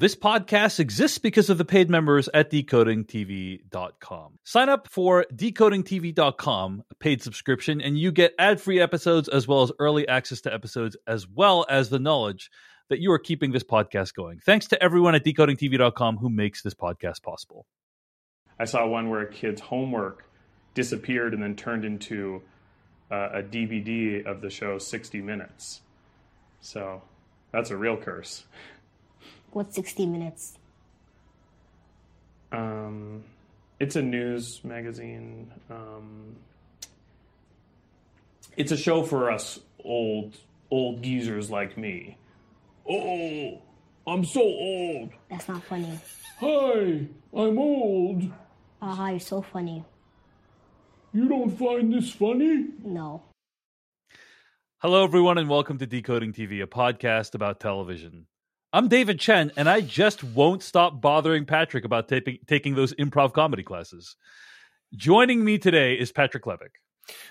This podcast exists because of the paid members at decodingtv.com. Sign up for decodingtv.com, paid subscription, and you get ad free episodes as well as early access to episodes, as well as the knowledge that you are keeping this podcast going. Thanks to everyone at decodingtv.com who makes this podcast possible. I saw one where a kid's homework disappeared and then turned into uh, a DVD of the show 60 Minutes. So that's a real curse. What's 60 Minutes? Um, it's a news magazine. Um, it's a show for us old old geezers like me. Oh, I'm so old. That's not funny. Hi, I'm old. Haha, you're so funny. You don't find this funny? No. Hello, everyone, and welcome to Decoding TV, a podcast about television. I'm David Chen, and I just won't stop bothering Patrick about taking taking those improv comedy classes. Joining me today is Patrick Klepek.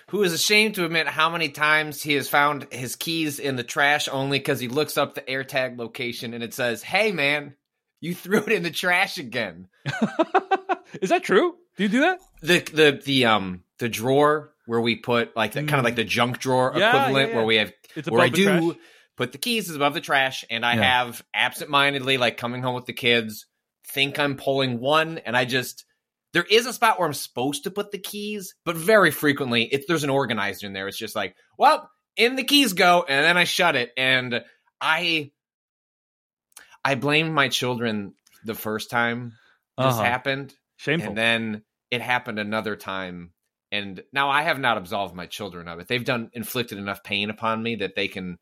who is ashamed to admit how many times he has found his keys in the trash only because he looks up the AirTag location and it says, "Hey, man, you threw it in the trash again." is that true? Do you do that? The the the um the drawer where we put like the kind of like the junk drawer Yeah, equivalent yeah, yeah. where we have It's where I do trash? Put the keys is above the trash and I Yeah. have absentmindedly like coming home with the kids think I'm pulling one and I just there is a spot where I'm supposed to put the keys, but very frequently it's there's an organizer in there. It's just like, well, in the keys go, and then I shut it. And I I blamed my children the first time this Uh-huh. happened. Shameful. And then it happened another time. And now I have not absolved my children of it. They've done inflicted enough pain upon me that they can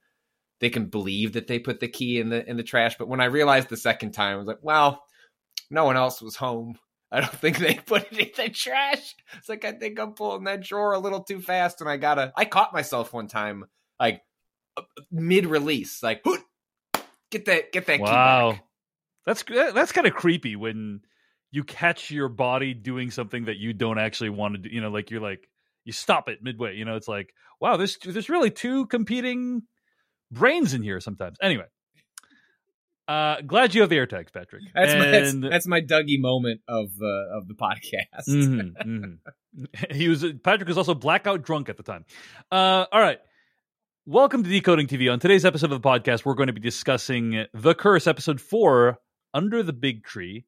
they can believe that they put the key in the in the trash. But when I realized the second time, I was like, well, no one else was home. I don't think they put it in the trash. It's like I think I'm pulling that drawer a little too fast, and I gotta. I caught myself one time, like uh, mid release, like "Hoot! get that get that key wow, back. that's that's kind of creepy when you catch your body doing something that you don't actually want to do. You know, like you're like you stop it midway. You know, it's like wow, there's there's really two competing brains in here sometimes. Anyway. Uh, glad you have the AirTags, Patrick. That's my that's, that's my Dougie moment of uh, of the podcast. Mhm, mhm. he was Patrick was also blackout drunk at the time. Uh, all right. Welcome to Decoding TV. On today's episode of the podcast, we're going to be discussing The Curse, episode four, Under the Big Tree.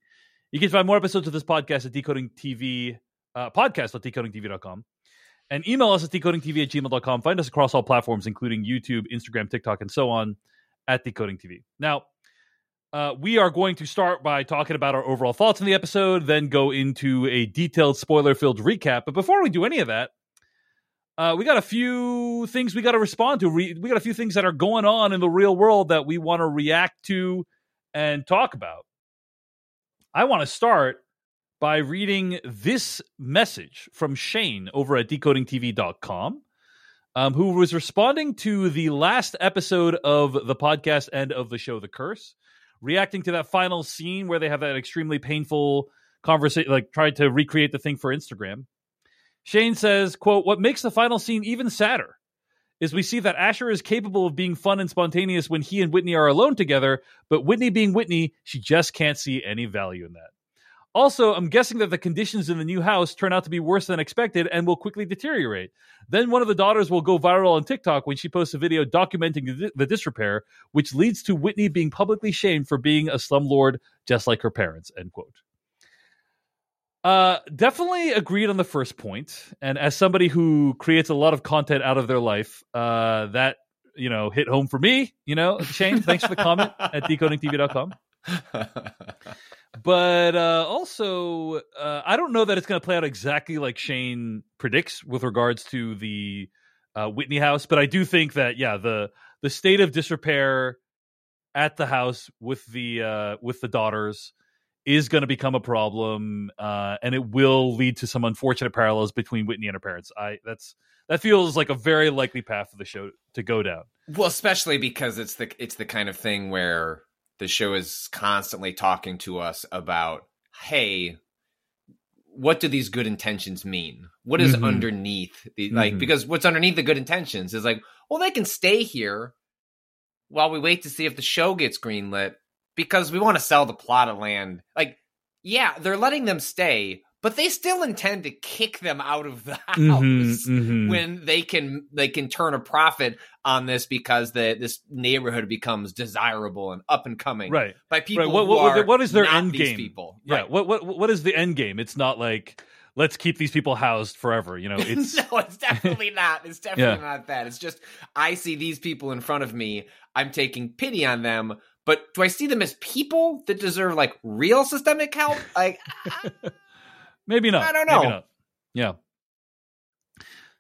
You can find more episodes of this podcast at Decoding TV, uh, podcast at decodingtv.com. And email us at decodingtv at gmail.com. Find us across all platforms, including YouTube, Instagram, TikTok, and so on at Decoding TV. Now, uh, we are going to start by talking about our overall thoughts on the episode, then go into a detailed spoiler filled recap. But before we do any of that, uh, we got a few things we got to respond to. We got a few things that are going on in the real world that we want to react to and talk about. I want to start by reading this message from Shane over at decodingtv.com, um, who was responding to the last episode of the podcast and of the show The Curse reacting to that final scene where they have that extremely painful conversation, like tried to recreate the thing for Instagram. Shane says, quote, what makes the final scene even sadder is we see that Asher is capable of being fun and spontaneous when he and Whitney are alone together, but Whitney being Whitney, she just can't see any value in that. Also, I'm guessing that the conditions in the new house turn out to be worse than expected and will quickly deteriorate. Then one of the daughters will go viral on TikTok when she posts a video documenting the, the disrepair, which leads to Whitney being publicly shamed for being a slumlord just like her parents. End quote. Uh, definitely agreed on the first point. And as somebody who creates a lot of content out of their life, uh, that you know hit home for me. You know, Shane, thanks for the comment at decodingtv.com but uh, also uh, I don't know that it's going to play out exactly like Shane predicts with regards to the uh, Whitney House, but I do think that yeah the the state of disrepair at the house with the uh, with the daughters is going to become a problem, uh, and it will lead to some unfortunate parallels between Whitney and her parents. I that's that feels like a very likely path for the show to go down. Well, especially because it's the it's the kind of thing where the show is constantly talking to us about, hey, what do these good intentions mean? What is Mhm. underneath the like Mhm. because what's underneath the good intentions is like, well, they can stay here while we wait to see if the show gets greenlit because we want to sell the plot of land. Like, yeah, they're letting them stay, but they still intend to kick them out of the house Mhm, mhm. when they can they can turn a profit on this because the this neighborhood becomes desirable and up and coming right, by people right. What, who what, are what is their not end game? people. Yeah. Right. What what what is the end game? It's not like let's keep these people housed forever. You know, it's no, it's definitely not. It's definitely Yeah. not that. It's just I see these people in front of me. I'm taking pity on them, but do I see them as people that deserve like real systemic help? Like, maybe not. I don't Maybe know. not. Yeah.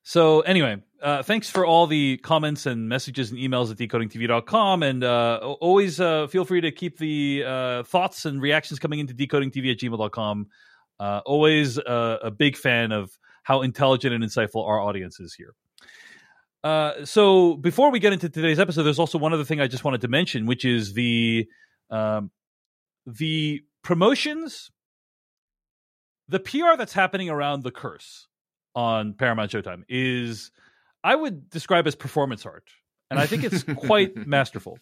So anyway, uh, thanks for all the comments and messages and emails at decodingtv.com. And uh, al- always uh, feel free to keep the uh, thoughts and reactions coming into decodingtv at gmail.com. Uh, always uh, a big fan of how intelligent and insightful our audience is here. Uh, so before we get into today's episode, there's also one other thing I just wanted to mention, which is the um, the promotions, the PR that's happening around the curse on Paramount Showtime is, I would describe as performance art, and I think it's quite masterful.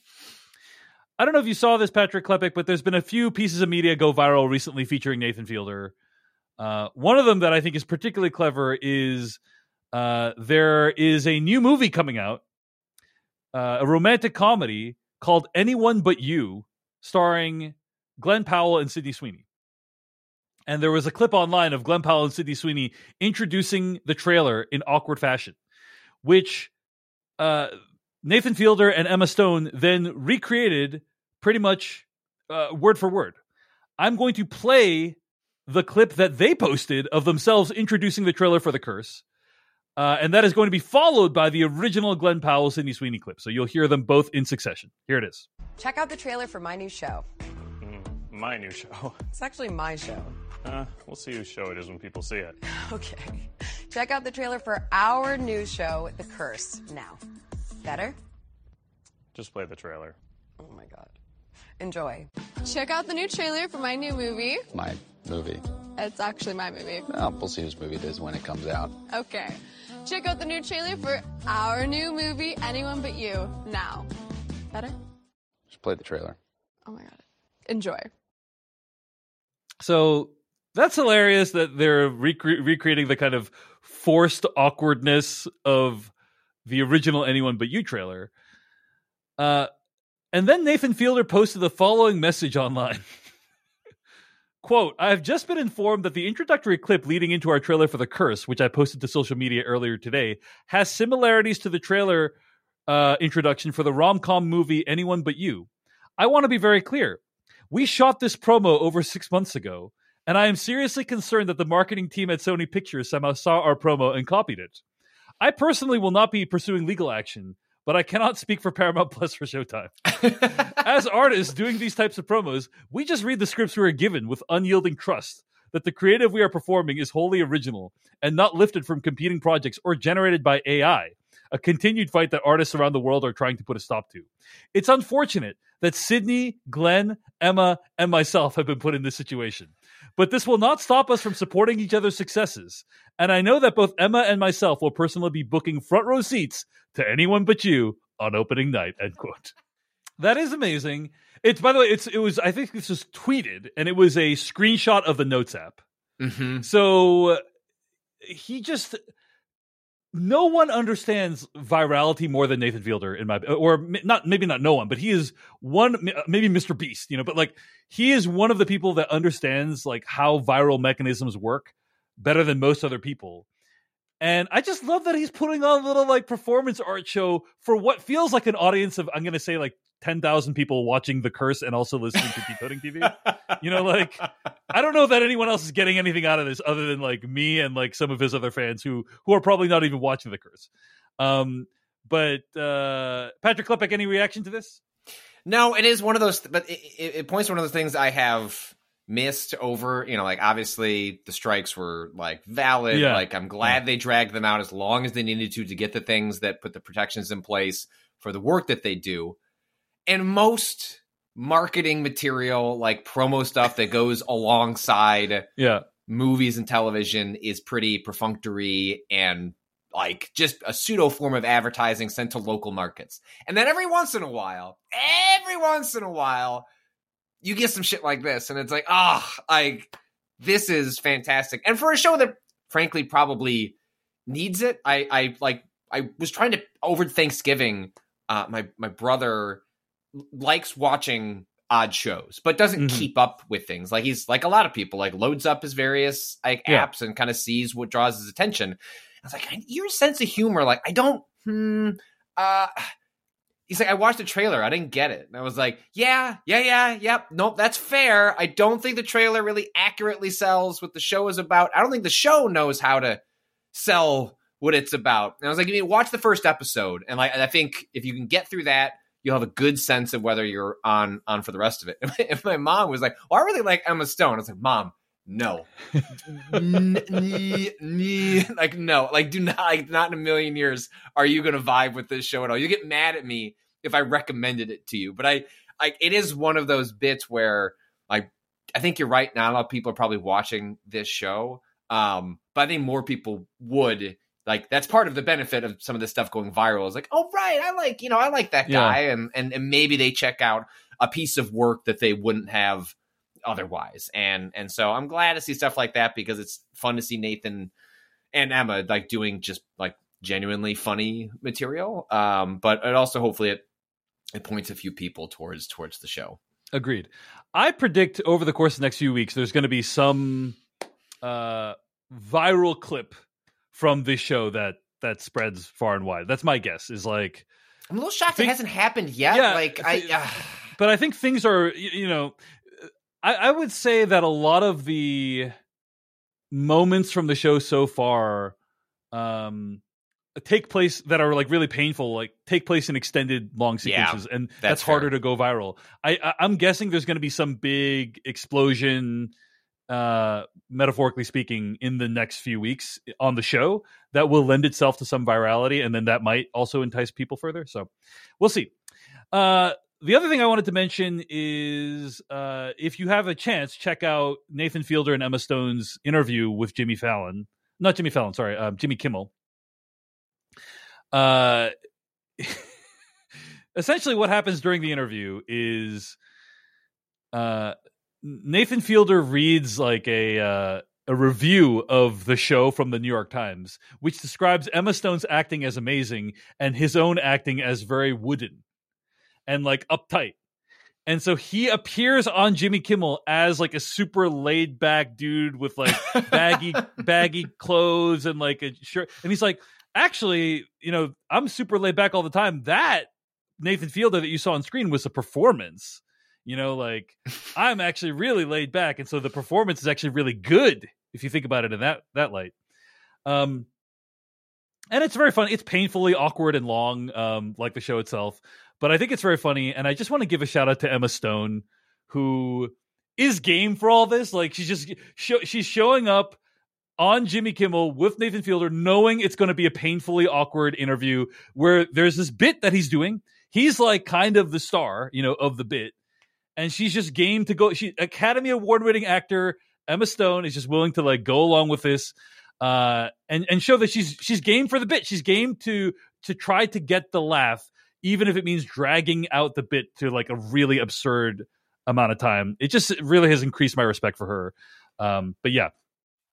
I don't know if you saw this, Patrick Klepek, but there's been a few pieces of media go viral recently featuring Nathan Fielder. Uh, one of them that I think is particularly clever is uh, there is a new movie coming out, uh, a romantic comedy called Anyone But You, starring Glen Powell and Sydney Sweeney. And there was a clip online of Glen Powell and Sydney Sweeney introducing the trailer in awkward fashion, which uh, Nathan Fielder and Emma Stone then recreated pretty much uh, word for word. I'm going to play the clip that they posted of themselves introducing the trailer for The Curse. Uh, and that is going to be followed by the original Glen Powell Sydney Sweeney clip. So you'll hear them both in succession. Here it is. Check out the trailer for my new show. My new show. It's actually my show. Uh, we'll see whose show it is when people see it. Okay. Check out the trailer for our new show, The Curse, now. Better? Just play the trailer. Oh my god. Enjoy. Check out the new trailer for my new movie. my movie. It's actually my movie. Well, we'll see whose movie it is when it comes out. Okay. Check out the new trailer for our new movie, Anyone But You, now. Better? Just play the trailer. Oh my god. Enjoy. So that's hilarious that they're recre- recreating the kind of forced awkwardness of the original Anyone But You trailer. Uh, and then Nathan Fielder posted the following message online. Quote, I have just been informed that the introductory clip leading into our trailer for The Curse, which I posted to social media earlier today, has similarities to the trailer uh, introduction for the rom com movie Anyone But You. I want to be very clear. We shot this promo over six months ago, and I am seriously concerned that the marketing team at Sony Pictures somehow saw our promo and copied it. I personally will not be pursuing legal action, but I cannot speak for Paramount Plus for Showtime. As artists doing these types of promos, we just read the scripts we are given with unyielding trust that the creative we are performing is wholly original and not lifted from competing projects or generated by AI, a continued fight that artists around the world are trying to put a stop to. It's unfortunate that Sydney, Glen, Emma, and myself have been put in this situation. But this will not stop us from supporting each other's successes. And I know that both Emma and myself will personally be booking front row seats to anyone but you on opening night. End quote. That is amazing. It's by the way, it's it was I think this was tweeted and it was a screenshot of the Notes app. hmm So he just no one understands virality more than Nathan Fielder in my or not maybe not no one, but he is one uh, maybe Mr. Beast, you know, but like he is one of the people that understands like how viral mechanisms work better than most other people. And I just love that he's putting on a little like performance art show for what feels like an audience of I'm going to say like 10,000 people watching The Curse and also listening to Decoding TV. You know, like I don't know that anyone else is getting anything out of this other than like me and like some of his other fans who who are probably not even watching The Curse. Um, but uh, Patrick Klepek, any reaction to this? No, it is one of those, but it, it, it points to one of those things I have missed over. You know, like obviously the strikes were like valid. Yeah. Like I'm glad they dragged them out as long as they needed to to get the things that put the protections in place for the work that they do. And most marketing material, like promo stuff that goes alongside Yeah. movies and television, is pretty perfunctory and like just a pseudo form of advertising sent to local markets. And then every once in a while, every once in a while, you get some shit like this, and it's like, ah, like this is fantastic. And for a show that frankly probably needs it, I I like I was trying to over Thanksgiving. Uh, my my brother likes watching odd shows, but doesn't Mhm. keep up with things. Like he's like a lot of people, like loads up his various like Yeah. apps and kind of sees what draws his attention. I was like, your sense of humor, like I don't. Hmm. Uh. He's like, I watched the trailer. I didn't get it. And I was like, yeah, yeah, yeah, yep. Nope, that's fair. I don't think the trailer really accurately sells what the show is about. I don't think the show knows how to sell what it's about. And I was like, you watch the first episode, and like, I think if you can get through that, you'll have a good sense of whether you're on on for the rest of it. And my mom was like, "Well, I really like Emma Stone." I was like, "Mom, no, like no, like do not, like not in a million years are you going to vibe with this show at all. You get mad at me if I recommended it to you, but I, like, it is one of those bits where, like, I think you're right. Not a lot of people are probably watching this show, um, but I think more people would. Like that's part of the benefit of some of this stuff going viral. Is like, oh right, I like you know I like that Yeah. guy, and and and maybe they check out a piece of work that they wouldn't have otherwise. And and so I'm glad to see stuff like that because it's fun to see Nathan and Emma like doing just like genuinely funny material. Um, but it also hopefully it it points a few people towards towards the show. Agreed. I predict over the course of the next few weeks, there's going to be some uh, viral clip from this show that that spreads far and wide. That's my guess. Is like, I'm a little shocked Think- it hasn't happened yet. Yeah, like I. Uh, but I think things are, you know, I, I would say that a lot of the moments from the show so far um take place that are like really painful like take place in extended long Yeah, sequences and that's, that's harder to go viral I, I i'm guessing there's going to be some big explosion uh metaphorically speaking in the next few weeks on the show that will lend itself to some virality and then that might also entice people further so we'll see uh the other thing I wanted to mention is uh, if you have a chance, check out Nathan Fielder and Emma Stone's interview with Jimmy Fallon. Not Jimmy Fallon, sorry, um, Jimmy Kimmel. Uh, essentially, what happens during the interview is uh, Nathan Fielder reads like a uh, a review of the show from the New York Times, which describes Emma Stone's acting as amazing and his own acting as very wooden and like uptight. And so he appears on Jimmy Kimmel as like a super laid back dude with like baggy baggy clothes and like a shirt. And he's like, actually, you know, I'm super laid back all the time. That Nathan Fielder that you saw on screen was a performance. You know, like I'm actually really laid back, and so the performance is actually really good if you think about it in that that light. Um, and it's very fun. It's painfully awkward and long, um, like the show itself. But I think it's very funny, and I just want to give a shout out to Emma Stone, who is game for all this. Like she's just she's showing up on Jimmy Kimmel with Nathan Fielder, knowing it's going to be a painfully awkward interview where there's this bit that he's doing. He's like kind of the star, you know, of the bit, and she's just game to go. She Academy Award winning actor Emma Stone is just willing to like go along with this, uh, and and show that she's she's game for the bit. She's game to to try to get the laugh, even if it means dragging out the bit to like a really absurd amount of time. It just really has increased my respect for her. Um, but yeah,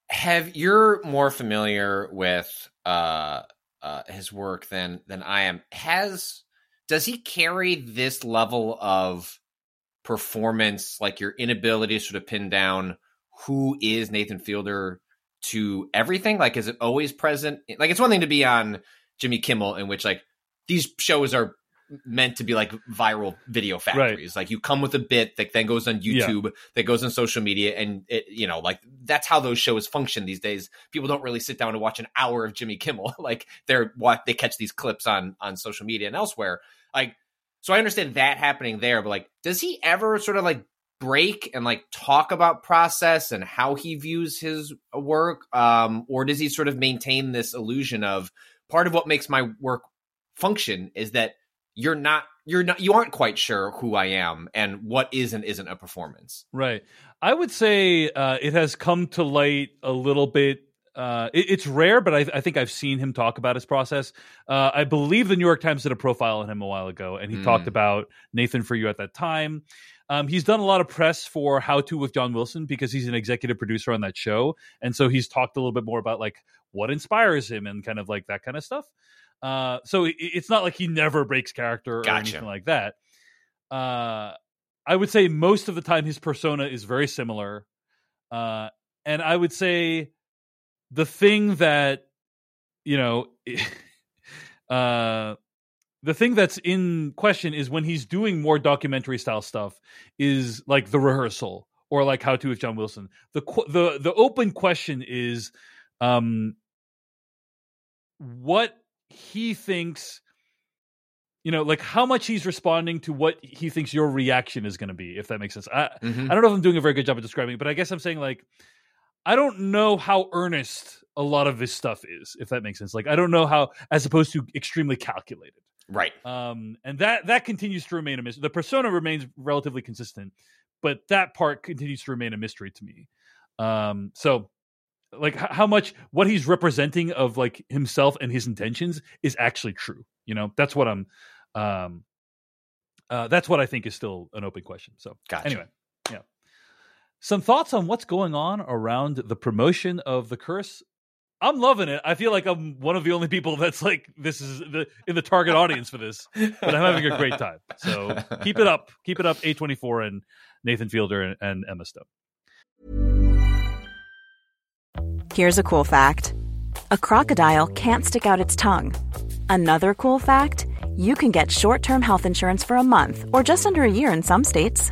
have you're more familiar with uh, uh, his work than than I am. Has does he carry this level of performance, like your inability to sort of pin down who is Nathan Fielder to everything? Like, is it always present? Like, it's one thing to be on Jimmy Kimmel, in which like these shows are meant to be like viral video factories. Like you come with a bit that then goes on Yeah. YouTube, that goes on social media, and it, you know, like that's how those shows function these days. People don't really sit down and watch an hour of Jimmy Kimmel. like they're what they catch these clips on on social media and elsewhere. Like so I understand that happening there, but like, does he ever sort of like break and like talk about process and how he views his work, um, or does he sort of maintain this illusion of part of what makes my work function is that you're not you're not you aren't quite sure who I am and what is and isn't a performance. Right. I would say uh, it has come to light a little bit. Uh, it, it's rare, but I, I, think I've seen him talk about his process. Uh, I believe the New York Times did a profile on him a while ago, and he mm. talked about Nathan for you at that time. Um, he's done a lot of press for How to with John Wilson because he's an executive producer on that show, and so he's talked a little bit more about like what inspires him and kind of like that kind of stuff. Uh, so it, it's not like he never breaks character or gotcha. anything like that. Uh, I would say most of the time his persona is very similar. Uh, and I would say the thing that, you know, uh, the thing that's in question is when he's doing more documentary style stuff is like the rehearsal or like how to with John Wilson. The the the open question is um what he thinks you know like how much he's responding to what he thinks your reaction is going to be if that makes sense I, mm-hmm. I don't know if i'm doing a very good job of describing it but i guess i'm saying like i don't know how earnest a lot of this stuff is if that makes sense. Like i don't know how as opposed to extremely calculated. Right. Um and that that continues to remain a mystery the persona remains relatively consistent but that part continues to remain a mystery to me. Um so like how much what he's representing of like himself and his intentions is actually true you know? That's what i'm um uh that's what i think is still an open question so gotcha. anyway some thoughts on what's going on around the promotion of the curse? I'm loving it. I feel like i'm one of the only people that's like this is the in the target audience for this but i'm having a great time. So keep it up. Keep it up a24 and nathan fielder and, and emma stone. Here's a cool fact. A crocodile can't stick out its tongue. Another cool fact you can get short term health insurance for a month or just under a year in some states.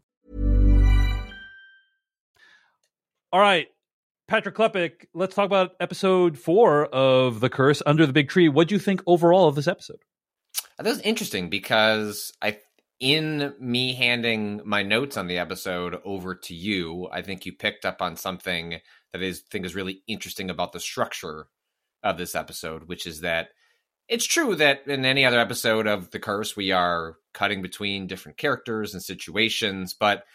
All right, Patrick Klepek, let's talk about episode 4 of The Curse Under the Big Tree. What do you think overall of this episode? That was interesting because I in me handing my notes on the episode over to you, I think you picked up on something that I think is really interesting about the structure of this episode, which is that it's true that in any other episode of The Curse, we are cutting between different characters and situations, but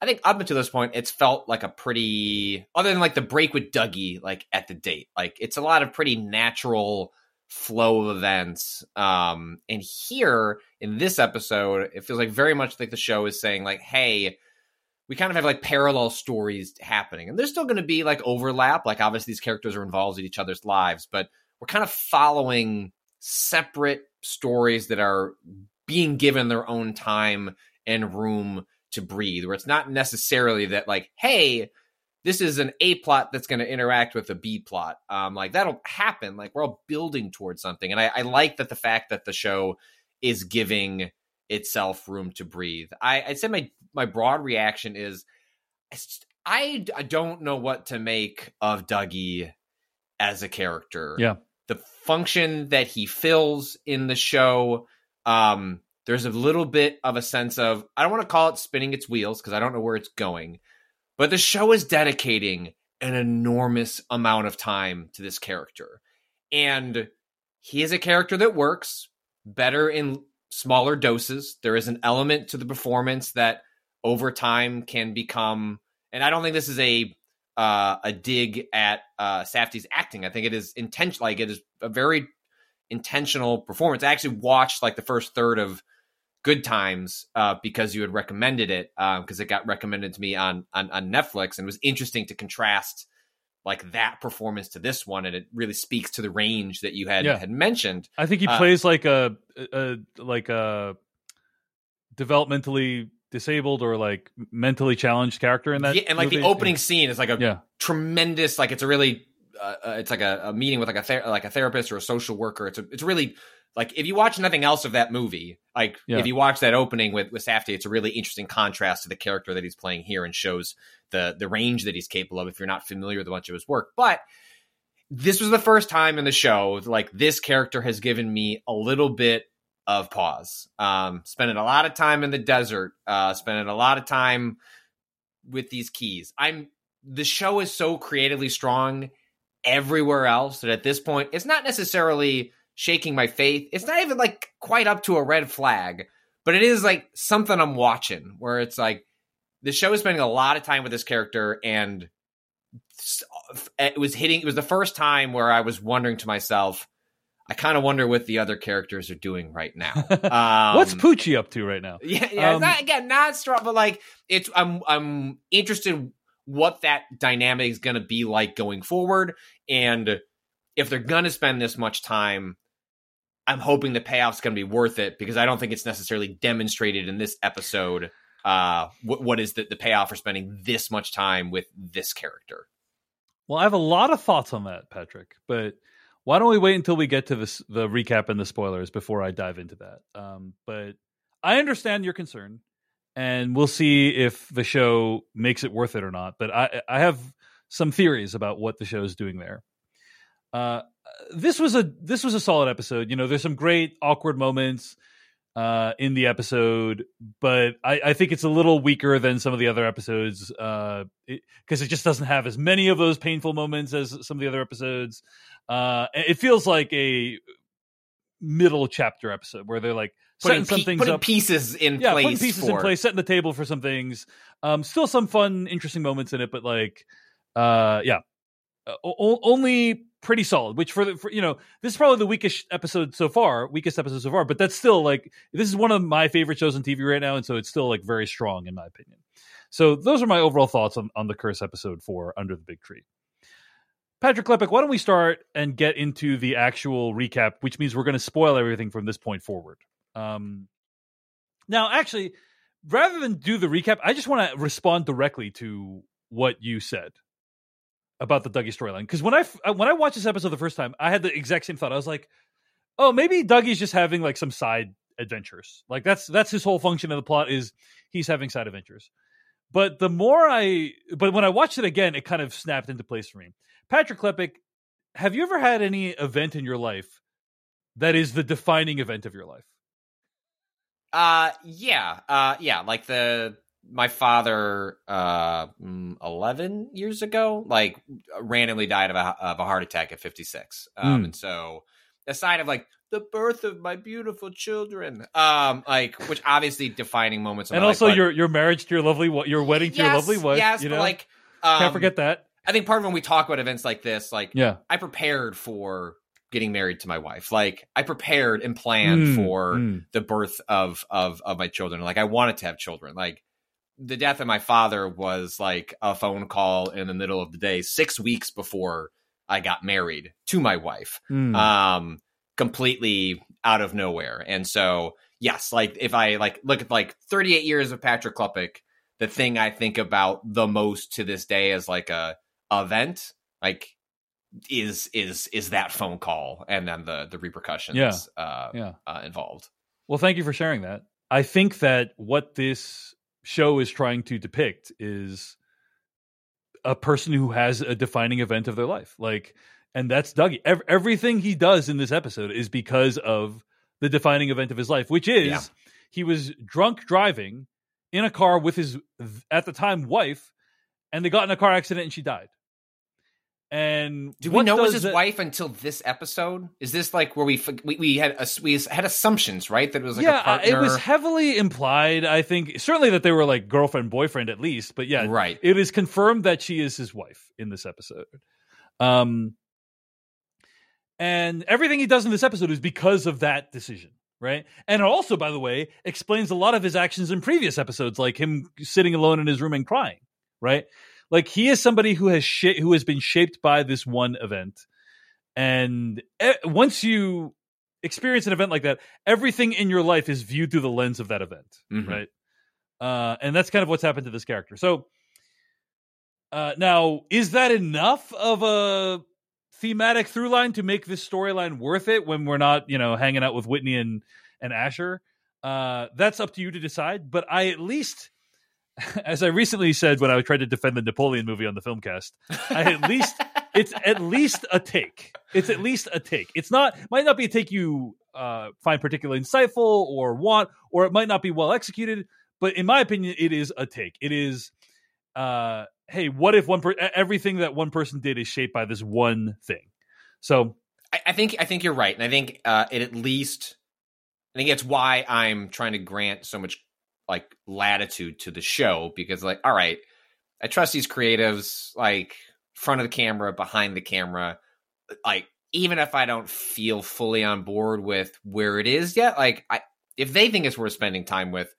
I think up until this point, it's felt like a pretty, other than like the break with Dougie, like at the date, like it's a lot of pretty natural flow of events. Um, and here in this episode, it feels like very much like the show is saying, like, hey, we kind of have like parallel stories happening. And there's still going to be like overlap. Like, obviously, these characters are involved in each other's lives, but we're kind of following separate stories that are being given their own time and room to breathe, where it's not necessarily that, like, hey, this is an A plot that's going to interact with a B plot. Um, like that'll happen. Like we're all building towards something, and I, I like that the fact that the show is giving itself room to breathe. I, I'd say my my broad reaction is I, I don't know what to make of Dougie as a character. Yeah. The function that he fills in the show, um, there's a little bit of a sense of I don't want to call it spinning its wheels because I don't know where it's going, but the show is dedicating an enormous amount of time to this character. And he is a character that works better in smaller doses. There is an element to the performance that over time can become, and I don't think this is a uh, a dig at uh, Safdie's acting. I think it is intentional. Like it is a very intentional performance. I actually watched like the first third of Good Times uh, because you had recommended it because um, it got recommended to me on, on on Netflix and it was interesting to contrast like that performance to this one and it really speaks to the range that you had Yeah. had mentioned. I think he Uh, plays like a, a like a developmentally disabled or like mentally challenged character in that. yeah, and like the movie. opening scene is like a Yeah. tremendous like it's a really uh, uh, it's like a, a meeting with like a ther- like a therapist or a social worker it's a, it's really like if you watch nothing else of that movie like Yeah. if you watch that opening with with Safdie it's a really interesting contrast to the character that he's playing here and shows the the range that he's capable of if you're not familiar with a bunch of his work. But this was the first time in the show like this character has given me a little bit of pause. Um spending a lot of time in the desert uh spending a lot of time with these keys. I'm the show is so creatively strong everywhere else that at this point it's not necessarily shaking my faith it's not even like quite up to a red flag but it is like something i'm watching where it's like the show is spending a lot of time with this character and it was hitting it was the first time where i was wondering to myself i kind of wonder what the other characters are doing right now um, What's Poochie up to right now? yeah, yeah. Um, not, again, not strong, but like it's. I'm I'm interested what that dynamic is going to be like going forward, and if they're going to spend this much time, I'm hoping the payoff's going to be worth it because I don't think it's necessarily demonstrated in this episode. Uh, what what is the the payoff for spending this much time with this character? Well, I have a lot of thoughts on that, Patrick, but why don't we wait until we get to this, the recap and the spoilers before I dive into that? Um, but I understand your concern, and we'll see if the show makes it worth it or not. But I, I have some theories about what the show is doing there. Uh, this was a this was a solid episode. You know, there's some great awkward moments uh, in the episode, but I, I think it's a little weaker than some of the other episodes because it, 'cause it just doesn't have as many of those painful moments as some of the other episodes. Uh, it feels like a middle chapter episode where they're like Putting, setting some pe- things putting up, pieces in yeah, place. putting pieces for, in place, setting the table for some things. Um, still some fun, interesting moments in it, but like, uh, yeah, uh, o- only pretty solid. Which for the for, you know, this is probably the weakest episode so far, weakest episode so far. But that's still like this is one of my favorite shows on TV right now, and so it's still like very strong in my opinion. So those are my overall thoughts on, on the Curse episode four Under the Big Tree. Patrick Klepek, why don't we start and get into the actual recap, which means we're going to spoil everything from this point forward. Um, now, actually, rather than do the recap, I just want to respond directly to what you said about the Dougie storyline. Because when I uh, when I watched this episode the first time, I had the exact same thought. I was like, "Oh, maybe Dougie's just having like some side adventures. Like that's that's his whole function of the plot is he's having side adventures." But the more I, but when I watched it again, it kind of snapped into place for me. Patrick Klepek, have you ever had any event in your life that is the defining event of your life? Uh yeah. Uh yeah, like the my father uh mm, 11 years ago like randomly died of a of a heart attack at 56. Um Mm. and so aside of like the birth of my beautiful children um like which obviously defining moments of and also life, your your marriage to your lovely your wedding to your lovely wife. Yes, you but know? like um, can't forget that. I think part of when we talk about events like this like Yeah, I prepared for getting married to my wife. Like I prepared and planned Mm, for mm. the birth of of of my children. Like I wanted to have children. Like the death of my father was like a phone call in the middle of the day, six weeks before I got married to my wife. Mm. Um, completely out of nowhere. And so yes, like if I like look at like 38 years of Patrick Klepek, the thing I think about the most to this day is like a event, like is is is that phone call and then the the repercussions Yeah. uh, yeah. uh involved. Well, thank you for sharing that. I think that what this show is trying to depict is a person who has a defining event of their life. Like, and that's Dougie. Ev- everything he does in this episode is because of the defining event of his life, which is Yeah. he was drunk driving in a car with his, at the time, wife, and they got in a car accident and she died. And Do we know it was his wife until this episode? Is this like where we we, we had we had assumptions, right? That it was like yeah, a partner. it was heavily implied. I think certainly that they were like girlfriend boyfriend at least, but yeah, Right. It is confirmed that she is his wife in this episode. Um, and everything he does in this episode is because of that decision, right? And it also, by the way, explains a lot of his actions in previous episodes, like him sitting alone in his room and crying, right? Like he is somebody who has sh- who has been shaped by this one event, and e- once you experience an event like that, everything in your life is viewed through the lens of that event, Mhm. right? Uh, and that's kind of what's happened to this character. So, uh, now is that enough of a thematic through line to make this storyline worth it when we're not, you know, hanging out with Whitney and and Asher? Uh, that's up to you to decide. But I at least, as I recently said when I tried to defend the Napoleon movie on the filmcast, I at least it's at least a take. It's at least a take. It's not might not be a take you uh, find particularly insightful or want, or it might not be well executed. But in my opinion, it is a take. It is, uh, hey, what if one per- everything that one person did is shaped by this one thing? So I, I think I think you're right, and I think uh, it at least I think it's why I'm trying to grant so much like latitude to the show because like all right, I trust these creatives like front of the camera, behind the camera, like even if I don't feel fully on board with where it is yet, like I if they think it's worth spending time with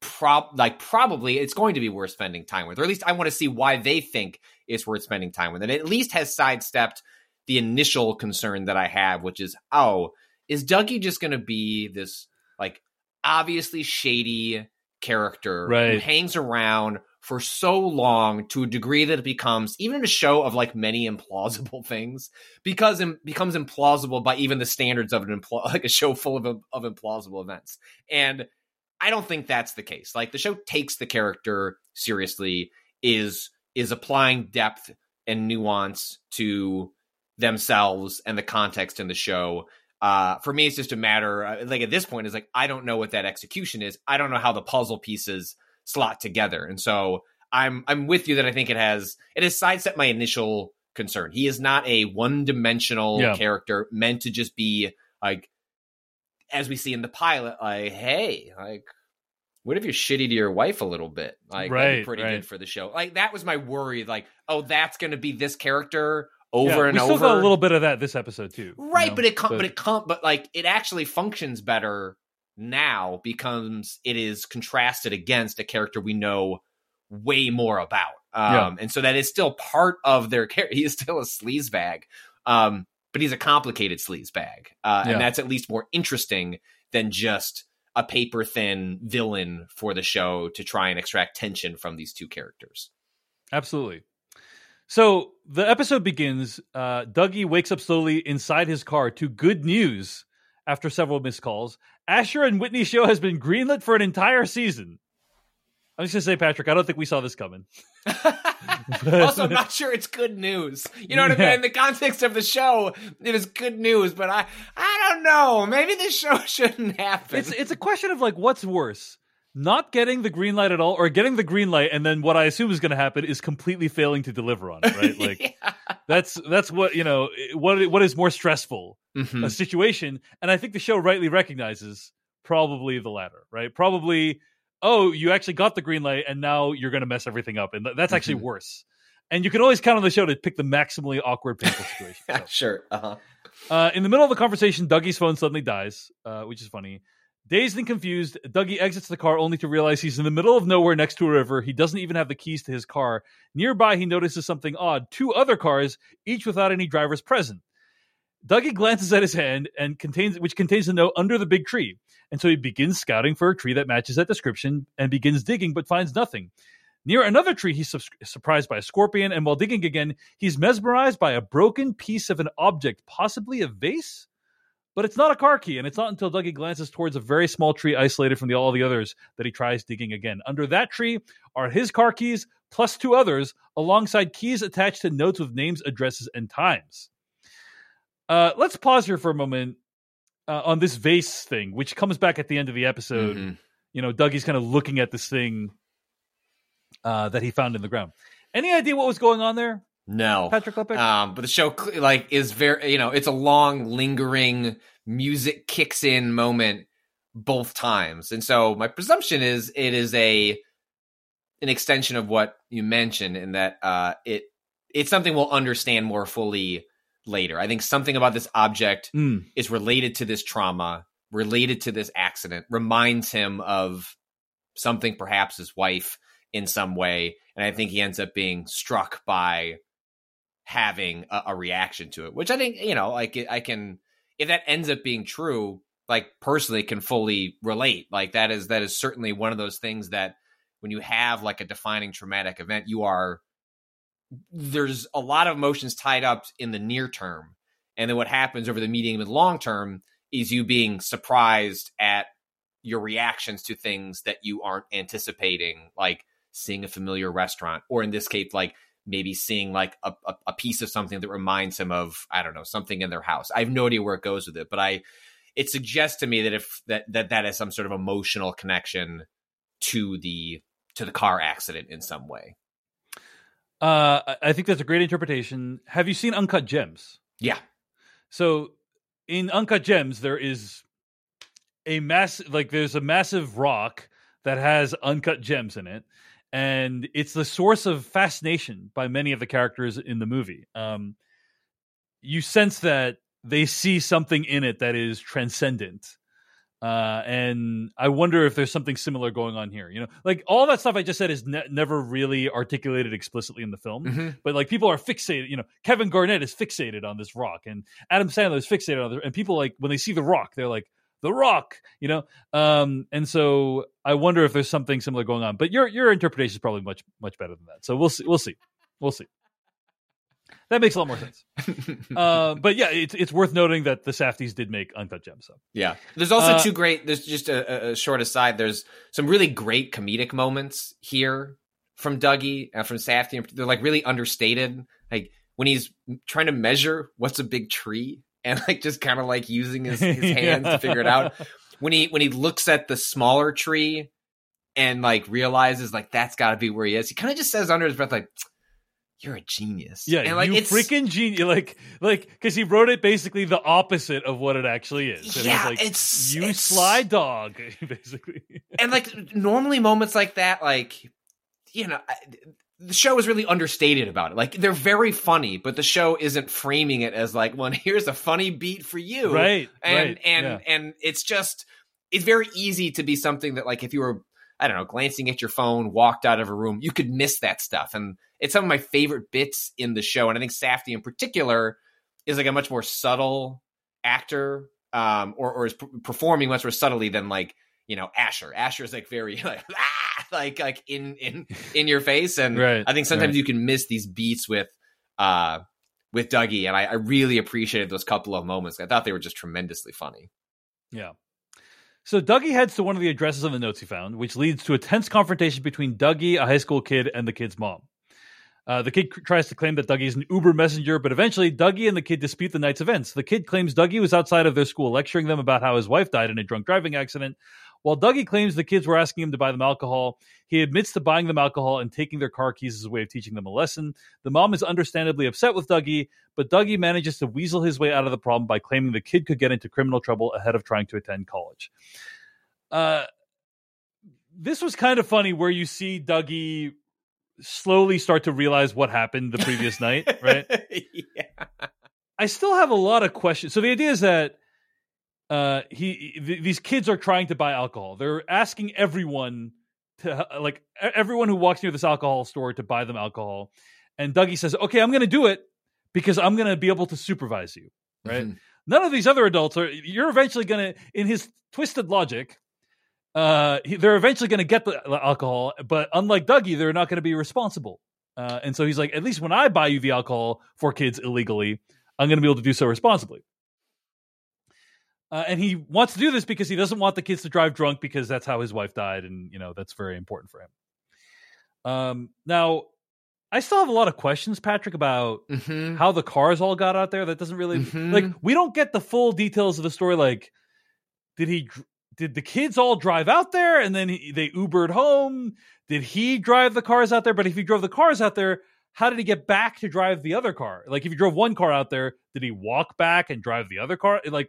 prob like probably it's going to be worth spending time with or at least i want to see why they think it's worth spending time with and it at least has sidestepped the initial concern that i have which is oh is dougie just going to be this like obviously shady character who Right. hangs around for so long to a degree that it becomes even a show of like many implausible things because it becomes implausible by even the standards of an impl- like a show full of of implausible events and I don't think that's the case. Like the show takes the character seriously, is is applying depth and nuance to themselves and the context in the show. Uh, for me, it's just a matter. uh, Like at this point, is like I don't know what that execution is. I don't know how the puzzle pieces slot together, and so I'm I'm with you that I think it has it has sidestepped my initial concern. He is not a one dimensional Yeah. character meant to just be like as we see in the pilot, like, hey, like, what if you're shitty to your wife a little bit? Like, Right, be pretty right. good for the show. Like, that was my worry. Like, oh, that's going to be this character over yeah, and we still got a little bit of that this episode too, you right, know? but it com- but it com- but like, it actually functions better now because it is contrasted against a character we know way more about. Um, Yeah. and so that is still part of their character. He is still a sleaze bag. Um, but he's a complicated sleaze bag. Uh, Yeah. and that's at least more interesting than just a paper thin villain for the show to try and extract tension from these two characters. Absolutely. So the episode begins. Uh, Dougie wakes up slowly inside his car to good news after several missed calls. Asher and Whitney show has been greenlit for an entire season. I'm just gonna say, Patrick, I don't think we saw this coming. also, I'm not sure it's good news. You know what I mean? In the context of the show, it was good news, but I, I don't know. Maybe this show shouldn't happen. It's it's a question of like what's worse, not getting the green light at all, or getting the green light, and then what I assume is going to happen is completely failing to deliver on it. Right? Like that's that's what you know. What what is more stressful, Mhm. a situation? And I think the show rightly recognizes probably the latter. Right? Probably. Oh, you actually got the green light, and now you're going to mess everything up, and that's actually Mhm. worse. And you can always count on the show to pick the maximally awkward, painful situation. So. sure. Uh-huh. Uh, in the middle of the conversation, Dougie's phone suddenly dies, uh, which is funny. Dazed and confused, Dougie exits the car only to realize he's in the middle of nowhere next to a river. He doesn't even have the keys to his car. Nearby, he notices something odd two other cars, each without any drivers present. Dougie glances at his hand and contains which contains the note under the big tree. And so he begins scouting for a tree that matches that description and begins digging but finds nothing. Near another tree, he's su- surprised by a scorpion, and while digging again, he's mesmerized by a broken piece of an object, possibly a vase? But it's not a car key, and it's not until Dougie glances towards a very small tree isolated from the, all the others that he tries digging again. Under that tree are his car keys plus two others, alongside keys attached to notes with names, addresses, and times. Uh, let's pause here for a moment uh, on this vase thing, which comes back at the end of the episode. Mhm. You know, Dougie's kind of looking at this thing uh, that he found in the ground. Any idea what was going on there? No, Patrick Klepek? Um, but the show like is very you know it's a long lingering music kicks in moment both times, and so my presumption is it is a an extension of what you mentioned in that uh, it it's something we'll understand more fully later. I think something about this object Mm. is related to this trauma, related to this accident, reminds him of something, perhaps his wife in some way. And I think he ends up being struck by having a, a reaction to it, which I think, you know, like I can, if that ends up being true, like personally can fully relate. Like that is, that is certainly one of those things that when you have like a defining traumatic event, you are, there's a lot of emotions tied up in the near term. And then what happens over the medium and long term is you being surprised at your reactions to things that you aren't anticipating, like seeing a familiar restaurant, or in this case, like maybe seeing like a, a, a piece of something that reminds him of, I don't know, something in their house. I have no idea where it goes with it, but I, it suggests to me that if that, that, that is some sort of emotional connection to the, to the car accident in some way. Uh, I- think that's a great interpretation. Have you seen Uncut Gems? Yeah. So in Uncut Gems, there is a mass like there's a massive rock that has uncut gems in it, and it's the source of fascination by many of the characters in the movie. Um, you sense that they see something in it that is transcendent. Uh, and I wonder if there's something similar going on here. You know, like all that stuff I just said is ne- never really articulated explicitly in the film Mhm. but like people are fixated. You know, Kevin Garnett is fixated on this rock, and Adam Sandler is fixated on it. And people like when they see the rock, they're like the rock, you know. Um, and so I wonder if there's something similar going on. But your your interpretation is probably much much better than that. So we'll see. We'll see. We'll see. That makes a lot more sense. uh, but yeah, it's it's worth noting that the Safdies did make Uncut Gems. So Yeah. There's also Uh, two great. There's just a, a- short aside. There's some really great comedic moments here from Dougie and from Safdie. They're like really understated. Like when he's trying to measure what's a big tree and like just kind of like using his, his hands to figure it out. When he when he looks at the smaller tree and like realizes like that's got to be where he is. He kind of just says under his breath like, "You're a genius." Yeah, and like you it's freaking genius! Like, like because he wrote it basically the opposite of what it actually is. And Yeah, it's like it's- you it's- sly dog, basically. and like normally moments like that like you know I- the show is really understated about it. Like they're very funny but the show isn't framing it as like well here's a funny beat for you. Right, and right, and yeah. and it's just it's very easy to be something that like if you were i don't know glancing at your phone walked out of a room you could miss that stuff. And it's some of my favorite bits in the show. And i think Safdie in particular is like a much more subtle actor um or, or is p- performing much more subtly than like you know Asher. Asher is like very like ah, like like in in in your face, and Right, I think sometimes right. you can miss these beats with uh with Dougie, and I, I really appreciated those couple of moments. I thought they were just tremendously funny. Yeah. So Dougie heads to one of the addresses on the notes he found, which leads to a tense confrontation between Dougie, a high school kid, and the kid's mom. Uh, the kid tries to claim that Dougie is an Uber messenger, but eventually Dougie and the kid dispute the night's events. The kid claims Dougie was outside of their school lecturing them about how his wife died in a drunk driving accident, while Dougie claims the kids were asking him to buy them alcohol. He admits to buying them alcohol and taking their car keys as a way of teaching them a lesson. The mom is understandably upset with Dougie, but Dougie manages to weasel his way out of the problem by claiming the kid could get into criminal trouble ahead of trying to attend college. Uh, this was kind of funny where you see Dougie slowly start to realize what happened the previous night, right? yeah. I still have a lot of questions. So the idea is that uh, he th- these kids are trying to buy alcohol. They're asking everyone to like e- everyone who walks near this alcohol store to buy them alcohol. And Dougie says, "Okay, I'm going to do it because I'm going to be able to supervise you." Right? Mhm. None of these other adults are. You're eventually going to, in his twisted logic, uh, he- they're eventually going to get the alcohol. But unlike Dougie, they're not going to be responsible. Uh, and so he's like, at least when I buy you the alcohol for kids illegally, I'm going to be able to do so responsibly. Uh, and he wants to do this because he doesn't want the kids to drive drunk because that's how his wife died, and you know that's very important for him. Um, now, I still have a lot of questions, Patrick, about Mhm. how the cars all got out there. That doesn't really Mhm. like we don't get the full details of the story. Like, did he? Did the kids all drive out there and then he, they Ubered home? Did he drive the cars out there? But if he drove the cars out there, how did he get back to drive the other car? Like, if he drove one car out there, did he walk back and drive the other car? Like,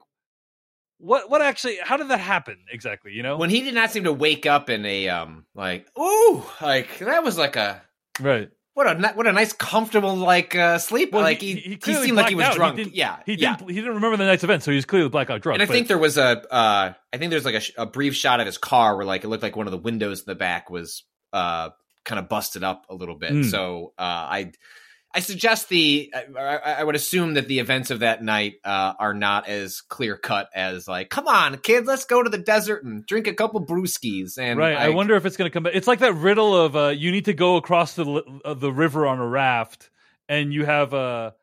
what what actually? How did that happen exactly? You know, when he did not seem to wake up in a um like ooh like that was like a right. What a what a nice comfortable like uh, sleep. Well, like he, he, he, he, seemed like he was out. drunk. didn't- yeah, he yeah. didn't. He didn't remember the night's event, so he was clearly blackout drunk. And I think there was a uh, I think there's like a, sh- a brief shot of his car where like it looked like one of the windows in the back was uh kind of busted up a little bit. Hmm. So uh, I I suggest the I, I would assume that the events of that night uh, are not as clear cut as like come on kids let's go to the desert and drink a couple brewskis and right. I, wonder if it's going to come back. It's like that riddle of uh, you need to go across the uh, the river on a raft, and you have a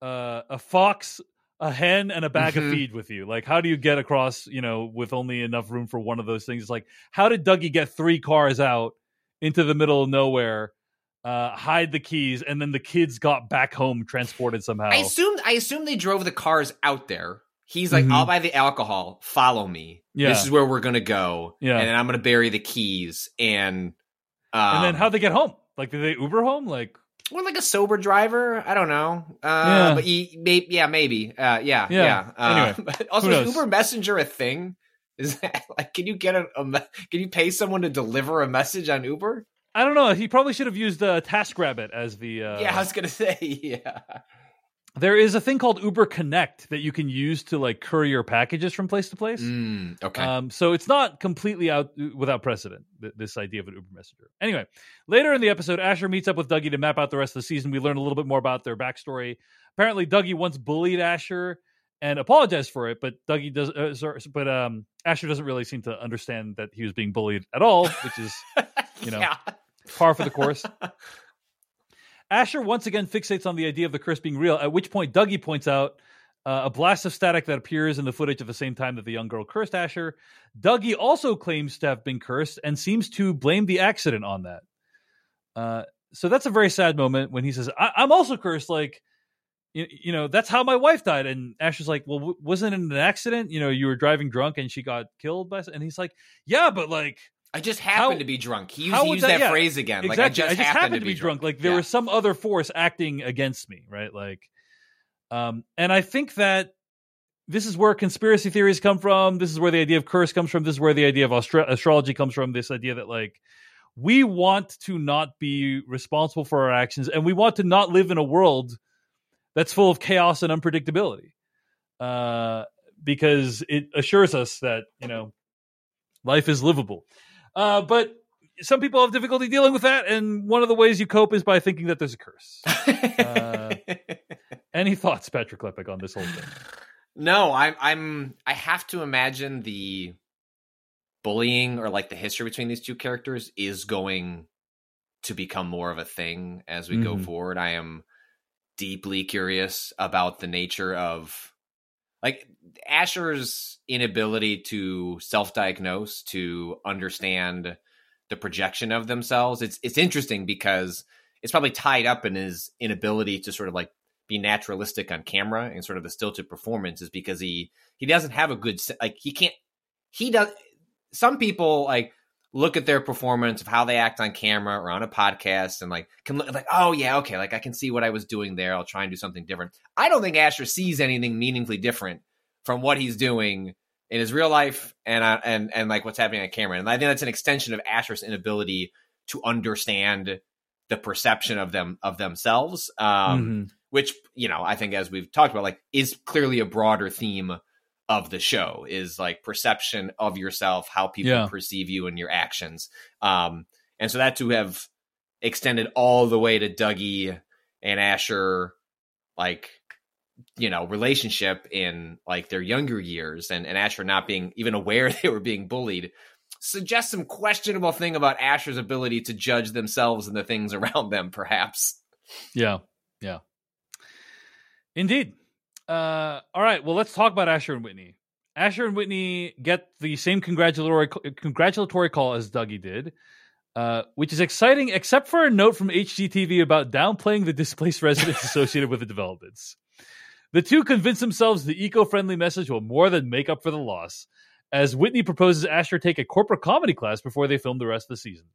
a, a fox, a hen, and a bag Mhm. of feed with you. Like, how do you get across? You know, with only enough room for one of those things. It's like, how did Dougie get three cars out into the middle of nowhere? Uh, hide the keys, and then the kids got back home transported somehow. I assumed I assumed they drove the cars out there. He's like, Mhm. I'll buy the alcohol. Follow me. Yeah. This is where we're gonna go. Yeah. and then I'm gonna bury the keys. And um, and then how they get home? Like, did they Uber home? Like, Or like a sober driver. I don't know. Uh, Yeah. but he, may, yeah, maybe. Uh, yeah, Yeah. yeah. Uh, Anyway, also, is? Uber Messenger a thing? Is that like, can you get a, a can you pay someone to deliver a message on Uber? I don't know. He probably should have used uh, TaskRabbit as the. Uh, yeah, I was gonna say, yeah. There is a thing called Uber Connect that you can use to like courier packages from place to place. Mm, okay. Um, so it's not completely out without precedent. th- This idea of an Uber messenger. Anyway, later in the episode, Asher meets up with Dougie to map out the rest of the season. We learn a little bit more about their backstory. Apparently, Dougie once bullied Asher and apologized for it, but Dougie does. Uh, sorry, but um, Asher doesn't really seem to understand that he was being bullied at all, which is you know yeah. Par for the course. Asher once again fixates on the idea of the curse being real, at which point Dougie points out uh, a blast of static that appears in the footage at the same time that the young girl cursed Asher. Dougie also claims to have been cursed and seems to blame the accident on that. Uh, so that's a very sad moment when he says, I- I'm also cursed. Like, you, you know, that's how my wife died. And Asher's like, Well, w- wasn't it an accident? You know, you were driving drunk and she got killed by. And he's like, Yeah, but like, I just happened How- to be drunk. He used, how he would used that, yeah, phrase again. Exactly. Like I just, happened, to be drunk. Like there Yeah. was some other force acting against me, right? Like, um, and I think that this is where conspiracy theories come from. This is where the idea of curse comes from. This is where the idea of astra- astrology comes from. This idea that like we want to not be responsible for our actions, and we want to not live in a world that's full of chaos and unpredictability, uh, because it assures us that you know life is livable. Uh, but some people have difficulty dealing with that, and one of the ways you cope is by thinking that there's a curse. Uh, Any thoughts, Patrick Klepek, on this whole thing? No, I'm I'm I have to imagine the bullying or like the history between these two characters is going to become more of a thing as we go Mhm. forward. I am deeply curious about the nature of like Asher's inability to self-diagnose, to understand the projection of themselves. It's it's interesting because it's probably tied up in his inability to sort of like be naturalistic on camera and sort of the stilted performance is because he he doesn't have a good like he can't he does some people like look at their performance of how they act on camera or on a podcast and like can look like oh yeah okay like I can see what I was doing there I'll try and do something different. I don't think Asher sees anything meaningfully different from what he's doing in his real life and uh, and and like what's happening on camera. And I think that's an extension of Asher's inability to understand the perception of them of themselves. Um, Mhm. which you know i think as we've talked about like is clearly a broader theme of the show is like perception of yourself how people Yeah. perceive you and your actions um and so that to have extended all the way to dougie and asher like you know relationship in like their younger years and, and asher not being even aware they were being bullied suggests some questionable thing about asher's ability to judge themselves and the things around them perhaps Yeah, yeah, indeed. Uh, all right, well, let's talk about Asher and Whitney. Asher and Whitney get the same congratulatory congratulatory call as Dougie did, uh, which is exciting, except for a note from HGTV about downplaying the displaced residents associated with the developments. The two convince themselves the eco-friendly message will more than make up for the loss, as Whitney proposes Asher take a corporate comedy class before they film the rest of the season.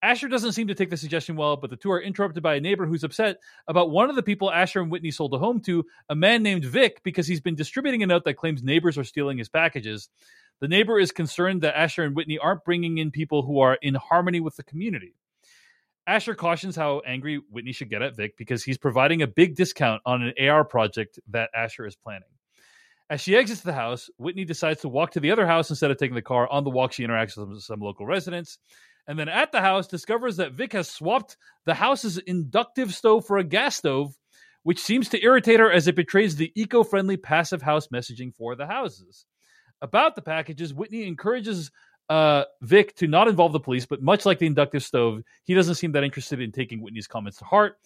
Asher doesn't seem to take the suggestion well, but the two are interrupted by a neighbor who's upset about one of the people Asher and Whitney sold a home to, a man named Vic, because he's been distributing a note that claims neighbors are stealing his packages. The neighbor is concerned that Asher and Whitney aren't bringing in people who are in harmony with the community. Asher cautions how angry Whitney should get at Vic because he's providing a big discount on an AR project that Asher is planning. As she exits the house, Whitney decides to walk to the other house instead of taking the car. On the walk, she interacts with some local residents. And then at the house, discovers that Vic has swapped the house's inductive stove for a gas stove, which seems to irritate her as it betrays the eco friendly passive house messaging for the houses. About the packages, Whitney encourages uh, Vic to not involve the police, but much like the inductive stove, he doesn't seem that interested in taking Whitney's comments to heart.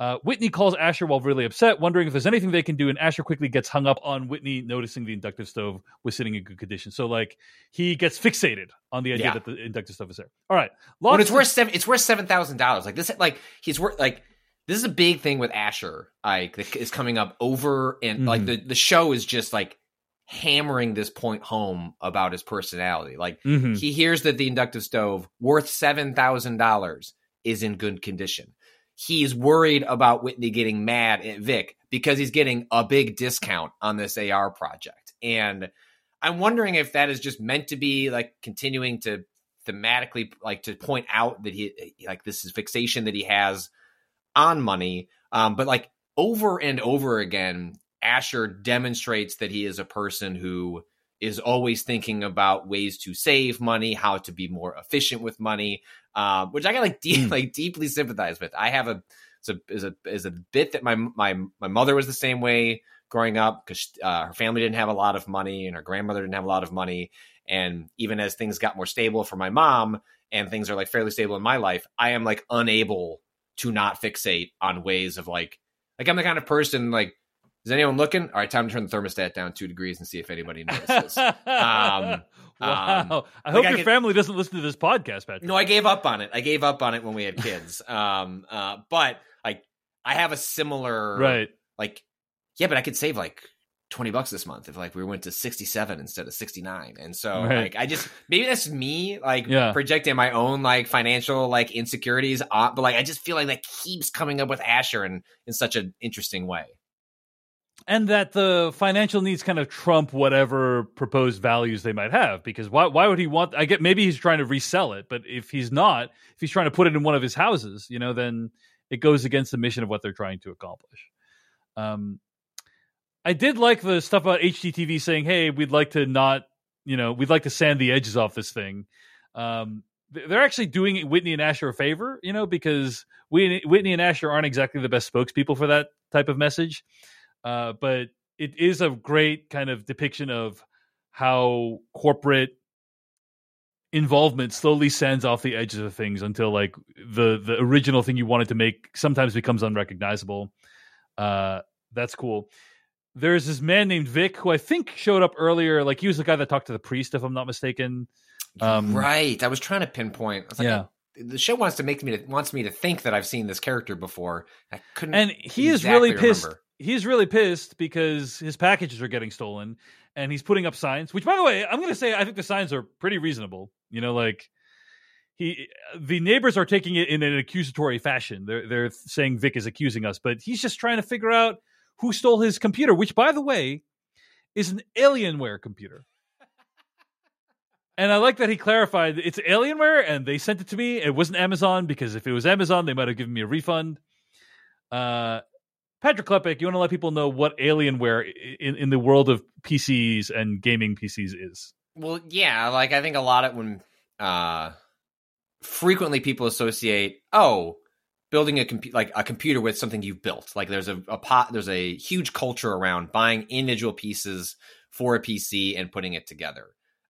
Uh, Whitney calls Asher while really upset, wondering if there's anything they can do, and Asher quickly gets hung up on Whitney noticing the inductive stove was sitting in good condition. So, like, he gets fixated on the idea Yeah. that the inductive stove is there. All right, lots it's of- worth seven, it's worth seven thousand dollars. Like this, like he's worth like this is a big thing with Asher. Like that is coming up over and like Mhm. the the show is just like hammering this point home about his personality. Like Mhm. he hears that the inductive stove worth seven thousand dollars is in good condition. He's worried about Whitney getting mad at Vic because he's getting a big discount on this AR project. And I'm wondering if that is just meant to be like continuing to thematically like to point out that he like this is fixation that he has on money. Um, but like over and over again, Asher demonstrates that he is a person who is always thinking about ways to save money, how to be more efficient with money, um, which I got like deep, like deeply sympathize with. I have a it's a is a is a bit that my my my mother was the same way growing up because uh, her family didn't have a lot of money and her grandmother didn't have a lot of money. And even as things got more stable for my mom and things are like fairly stable in my life, I am like unable to not fixate on ways of like like I'm the kind of person like is anyone looking? All right, time to turn the thermostat down two degrees and see if anybody notices. um, wow. I like hope I your could- family doesn't listen to this podcast, Patrick. no, I gave up on it. I gave up on it when we had kids. Um, uh, but like I have a similar right. like yeah, but I could save like 20 bucks this month if like we went to 67 instead of 69. And so Right. like I just maybe that's me like Yeah. projecting my own like financial like insecurities on, but like I just feel like that keeps coming up with Asher in in such an interesting way. And that the financial needs kind of trump whatever proposed values they might have because why why would he want I get maybe he's trying to resell it but if he's not if he's trying to put it in one of his houses you know then it goes against the mission of what they're trying to accomplish um I did like the stuff about HGTV saying hey we'd like to not you know we'd like to sand the edges off this thing um they're actually doing Whitney and Asher a favor, you know, because Whitney, Whitney and Asher aren't exactly the best spokespeople for that type of message. Uh, but it is a great kind of depiction of how corporate involvement slowly sands off the edges of things until like the the original thing you wanted to make sometimes becomes unrecognizable. Uh, that's cool. There's this man named Vic who I think showed up earlier. Like he was the guy that talked to the priest, if I'm not mistaken. Um, right. I was trying to pinpoint. Like, Yeah. The show wants to make me to, wants me to think that I've seen this character before. I couldn't and he is exactly really pissed. remember. He's really pissed because his packages are getting stolen, and he's putting up signs. Which, by the way, I'm going to say I think the signs are pretty reasonable. You know, like he, the neighbors are taking it in an accusatory fashion. They're they're saying Vic is accusing us, but he's just trying to figure out who stole his computer. Which, by the way, is an Alienware computer. And I like that he clarified it's Alienware and they sent it to me. It wasn't Amazon because if it was Amazon, they might have given me a refund. Uh, Patrick Klepek, you want to let people know what Alienware in, in the world of PCs and gaming PCs is? Well, yeah, like I think a lot of when uh frequently people associate oh building a compu- like a computer with something you've built. Like there's a, a pot there's a huge culture around buying individual pieces for a PC and putting it together.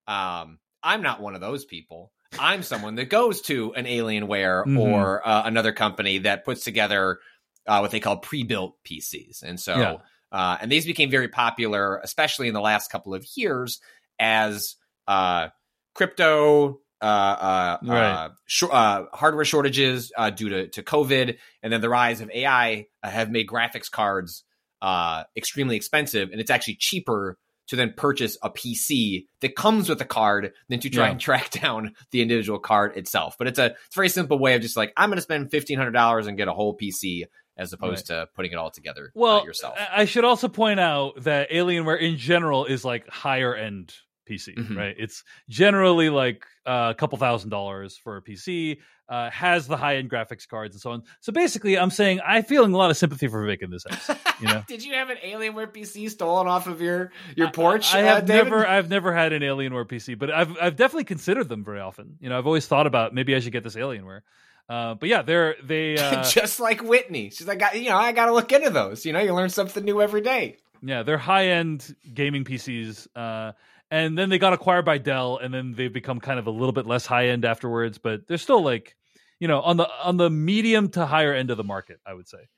Um I'm not one of those people. I'm someone that goes to an Alienware Mhm. or uh, another company that puts together uh, what they call pre-built PCs. And so Yeah. uh, and these became very popular, especially in the last couple of years, as uh, crypto, uh, uh, Right. uh, sh- uh, hardware shortages uh, due to, to COVID, and then the rise of AI uh, have made graphics cards uh, extremely expensive, and it's actually cheaper to then purchase a PC that comes with a card than to try Yeah. and track down the individual card itself. But it's a it's a very simple way of just like I'm going to spend fifteen hundred dollars and get a whole PC as opposed to putting it all together uh, Well, yourself. I I should also point out that Alienware in general is like higher end PC, Mhm. right? It's generally like uh, a couple thousand dollars for a PC, uh, has the high end graphics cards and so on. So basically, I'm saying I'm feeling a lot of sympathy for Vic in this episode. You know, Did you have an Alienware PC stolen off of your your porch? I uh, have David? never, I've never had an Alienware PC, but I've I've definitely considered them very often. You know, I've always thought about maybe I should get this Alienware. Uh, but yeah, they're they uh, just like Whitney. She's like, you know, I got to look into those. You know, you learn something new every day. Yeah, they're high end gaming PCs. Uh, and then they got acquired by Dell, and then they've become kind of a little bit less high end afterwards. But they're still like, you know, on the on the medium to higher end of the market, I would say.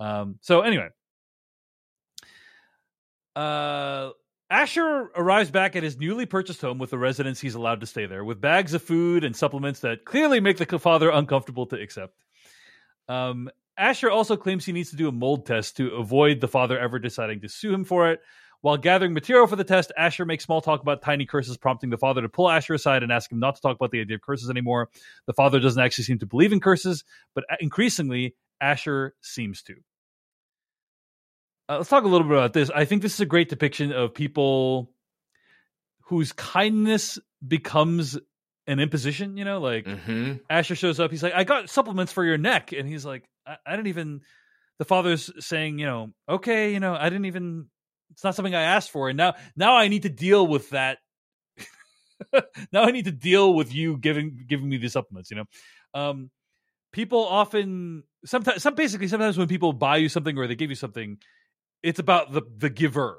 Um, so anyway, uh, Asher arrives back at his newly purchased home with the residents he's allowed to stay there, with bags of food and supplements that clearly make the father uncomfortable to accept. Um, Asher also claims he needs to do a mold test to avoid the father ever deciding to sue him for it. While gathering material for the test, Asher makes small talk about tiny curses, prompting the father to pull Asher aside and ask him not to talk about the idea of curses anymore. The father doesn't actually seem to believe in curses, but increasingly, Asher seems to. Uh, let's talk a little bit about this. I think this is a great depiction of people whose kindness becomes an imposition. You know, like Mm-hmm. Asher shows up. He's like, I got supplements for your neck. And he's like, I, I didn't even. The father's saying, you know, okay, you know, I didn't even. It's not something I asked for. And now, now I need to deal with that. now I need to deal with you giving giving me the supplements. You know, um, people often sometimes some basically sometimes when people buy you something or they give you something, it's about the the giver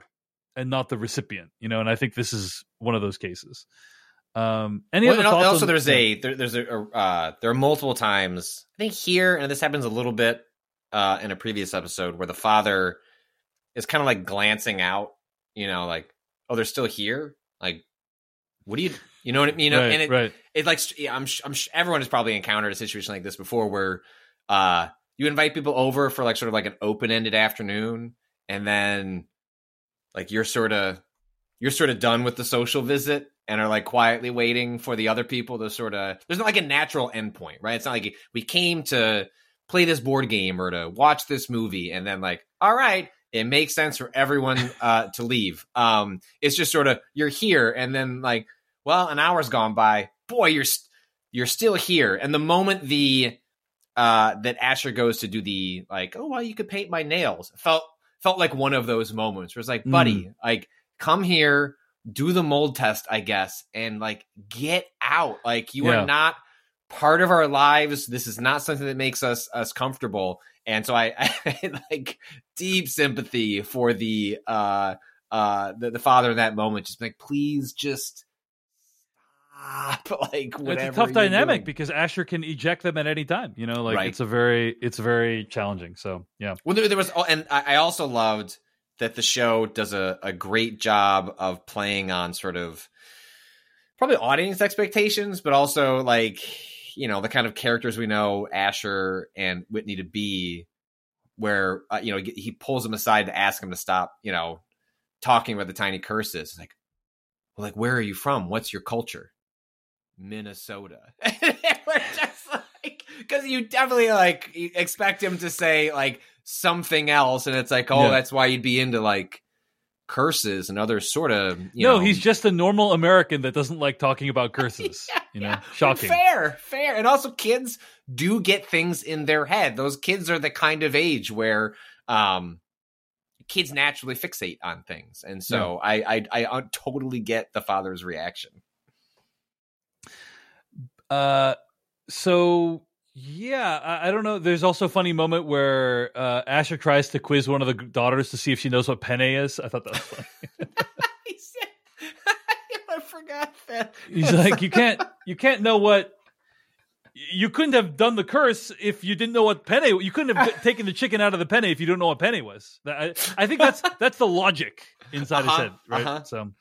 and not the recipient. You know, and I think this is one of those cases. Um, any Well, other thoughts also, on- there's yeah. a there, there's a, uh, there are multiple times. I think here, and this happens a little bit uh, in a previous episode, where the father is kind of like glancing out. You know, like oh, they're still here. Like, what do you you know what I mean? You know, right, and it, right. it like yeah, I'm sh- I'm sh- everyone has probably encountered a situation like this before where uh you invite people over for like sort of like an open-ended afternoon and then like you're sort of you're sort of done with the social visit and are like quietly waiting for the other people to sort of there's not like a natural endpoint right? It's not like we came to play this board game or to watch this movie and then like all right it makes sense for everyone uh to leave. Um it's just sort of you're here and then like well an hour's gone by. Boy you're you're still here. And the moment the uh that asher goes to do the like oh well you could paint my nails felt felt like one of those moments where it's like buddy like come here do the mold test i guess and like get out. Like you Yeah. are not part of our lives. This is not something that makes us us comfortable. And so i, I like deep sympathy for the uh uh the, the father in that moment just like please just stop like whatever it's a tough dynamic doing. because Asher can eject them at any time. You know, like Right. it's a very it's very challenging. So yeah, Well, there, there was, oh, and I I also loved that the show does a, a great job of playing on sort of probably audience expectations, but also like you know the kind of characters we know Asher and Whitney to be, where uh, you know he pulls them aside to ask him to stop, you know, talking about the tiny curses. Like, well, like where are you from? What's your culture? Minnesota. We're just like because you definitely like expect him to say like something else, and it's like, oh, Yeah. that's why you'd be into like curses and other sort of you no, know. he's just a normal American that doesn't like talking about curses. you know, shocking. Fair, fair, and also kids do get things in their head. Those kids are the kind of age where um kids naturally fixate on things, and so I I I uh, totally get the father's reaction. Uh, so yeah, I, I don't know. There's also a funny moment where uh, Asher tries to quiz one of the daughters to see if she knows what penne is. I thought that was funny. I forgot that. He's like, you can't, you can't know what. You couldn't have done the curse if you didn't know what penne. You couldn't have taken the chicken out of the penne if you don't know what penne was. I, I think that's that's the logic inside Uh-huh, his head, right? uh-huh. So,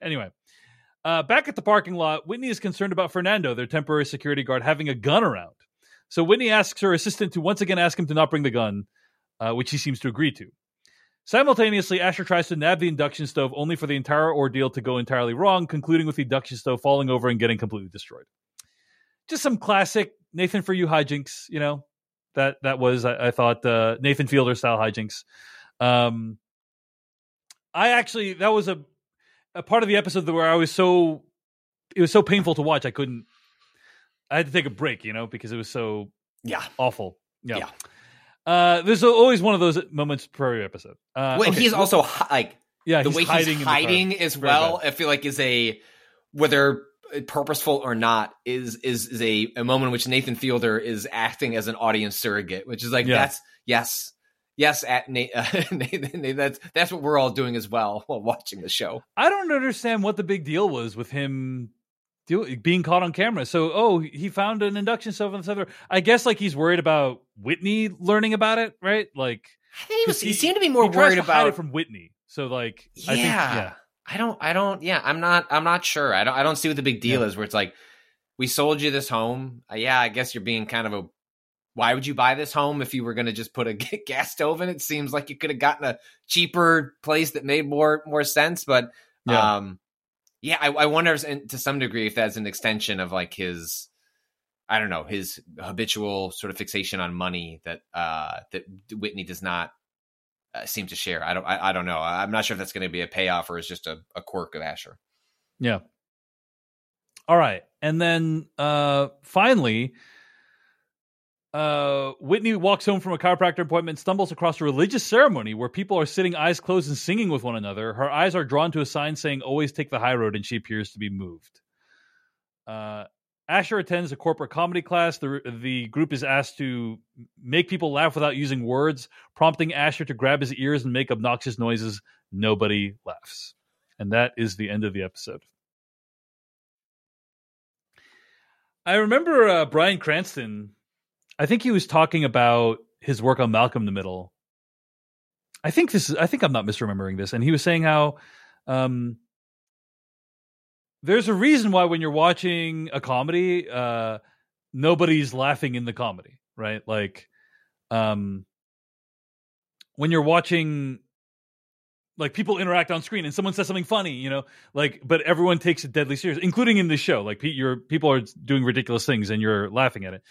anyway, uh, back at the parking lot, Whitney is concerned about Fernando, their temporary security guard, having a gun around. So Whitney asks her assistant to once again ask him to not bring the gun, uh, which he seems to agree to. Simultaneously, Asher tries to nab the induction stove only for the entire ordeal to go entirely wrong, concluding with the induction stove falling over and getting completely destroyed. Just some classic Nathan for you hijinks, you know. That that was I, I thought uh, Nathan Fielder style hijinks. Um, I actually that was a a part of the episode where I was so it was so painful to watch I couldn't I had to take a break, you know, because it was so Yeah. awful. Yeah. Yeah. Uh, there's always one of those moments per every episode. Uh, Well, okay, he's also like yeah, the way hiding he's car. hiding as well. I feel like is a whether purposeful or not is is is a, a moment in which Nathan Fielder is acting as an audience surrogate, which is like Yeah. that's yes. Yes, at Nate, uh, Nathan, Nathan, that's that's what we're all doing as well while watching the show. I don't understand what the big deal was with him do, being caught on camera. So, oh, he found an induction stove on the other. I guess like he's worried about Whitney learning about it, right? Like I think he, he seemed to be more he tries worried to hide about it from Whitney. So, like, yeah. I think, yeah, I don't I don't yeah, I'm not I'm not sure. I don't I don't see what the big deal Yeah. is where it's like we sold you this home. Uh, yeah, I guess you're being kind of a why would you buy this home if you were going to just put a gas stove in it? Seems like you could have gotten a cheaper place that made more more sense, but Yeah. um yeah, I, I wonder if, to some degree if that's an extension of like his I don't know, his habitual sort of fixation on money that uh that Whitney does not uh, seem to share. I don't. I, I don't know. I'm not sure if that's going to be a payoff or is just a, a quirk of Asher. yeah. All right, and then uh finally, uh Whitney walks home from a chiropractor appointment, stumbles across a religious ceremony where people are sitting eyes closed and singing with one another. Her eyes are drawn to a sign saying "Always take the high road," and she appears to be moved. Uh, Asher attends a corporate comedy class. The the group is asked to make people laugh without using words, prompting Asher to grab his ears and make obnoxious noises. Nobody laughs, and that is the end of the episode. I remember uh, Bryan Cranston. I think he was talking about his work on Malcolm in the Middle. I think this is. I think I'm not misremembering this, and he was saying how um, there's a reason why when you're watching a comedy, uh, nobody's laughing in the comedy, right? Like, um, when you're watching, like people interact on screen and someone says something funny, you know, like, but everyone takes it deadly serious, including in this show. Like, pe- your people are doing ridiculous things and you're laughing at it.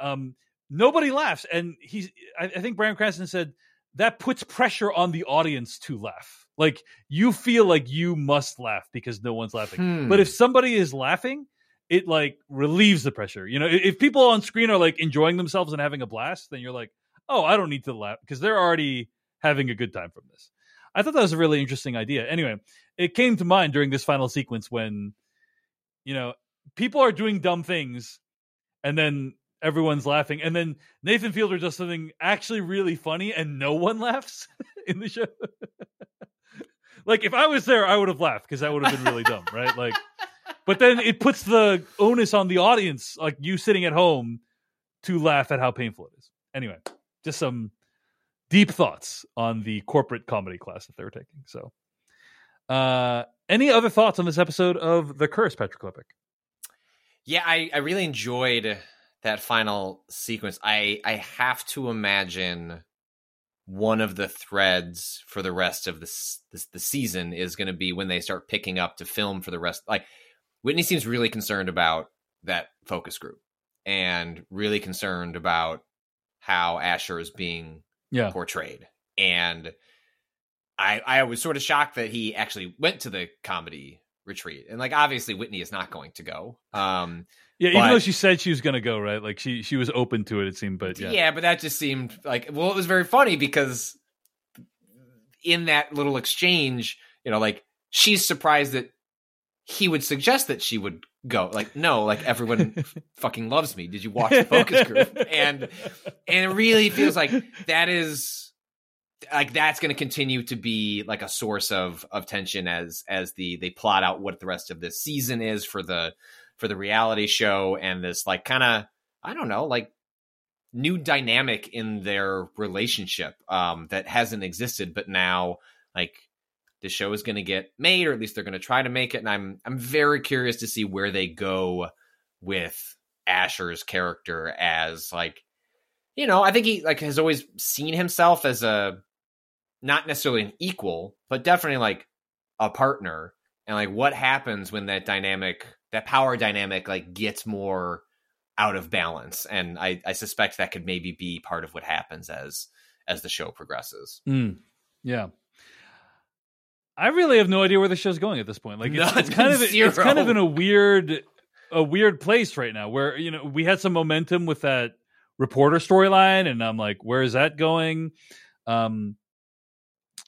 Um, nobody laughs, and he's. I, I think Bryan Cranston said that puts pressure on the audience to laugh. Like you feel like you must laugh because no one's laughing. Hmm. But if somebody is laughing, it like relieves the pressure. You know, if if people on screen are like enjoying themselves and having a blast, then you're like, oh, I don't need to laugh because they're already having a good time from this. I thought that was a really interesting idea. Anyway, it came to mind during this final sequence when, you know, people are doing dumb things and then everyone's laughing. And then Nathan Fielder does something actually really funny and no one laughs in the show. like if I was there, I would have laughed because that would have been really dumb, right? Like, but then it puts the onus on the audience, like you sitting at home, to laugh at how painful it is. Anyway, just some deep thoughts on the corporate comedy class that they were taking. So, uh, any other thoughts on this episode of The Curse, Patrick Klepek? Yeah, I, I really enjoyed that final sequence. I I have to imagine one of the threads for the rest of this, this the season is going to be when they start picking up to film for the rest. Like Whitney seems really concerned about that focus group and really concerned about how Asher is being Yeah. portrayed. And I I was sort of shocked that he actually went to the comedy retreat. And like obviously Whitney is not going to go. Um Yeah, even But- though she said she was going to go, right? Like she she was open to it. It seemed, but yeah, yeah. but that just seemed like well, it was very funny because in that little exchange, you know, like she's surprised that he would suggest that she would go. Like, no, like everyone fucking loves me. Did you watch the focus group? And and it really feels like that is like that's going to continue to be like a source of of tension as as the they plot out what the rest of this season is for the for the reality show and this like kind of I don't know like new dynamic in their relationship um that hasn't existed but now like the show is going to get made or at least they're going to try to make it and I'm I'm very curious to see where they go with Asher's character as like you know, I think he like has always seen himself as a not necessarily an equal, but definitely like a partner. And like what happens when that dynamic, that power dynamic, like gets more out of balance. And I, I suspect that could maybe be part of what happens as as the show progresses. Mm, yeah. I really have no idea where the show's going at this point. Like it's, it's kind of zero. it's kind of in a weird a weird place right now where you know we had some momentum with that reporter storyline and I'm like where is that going? Um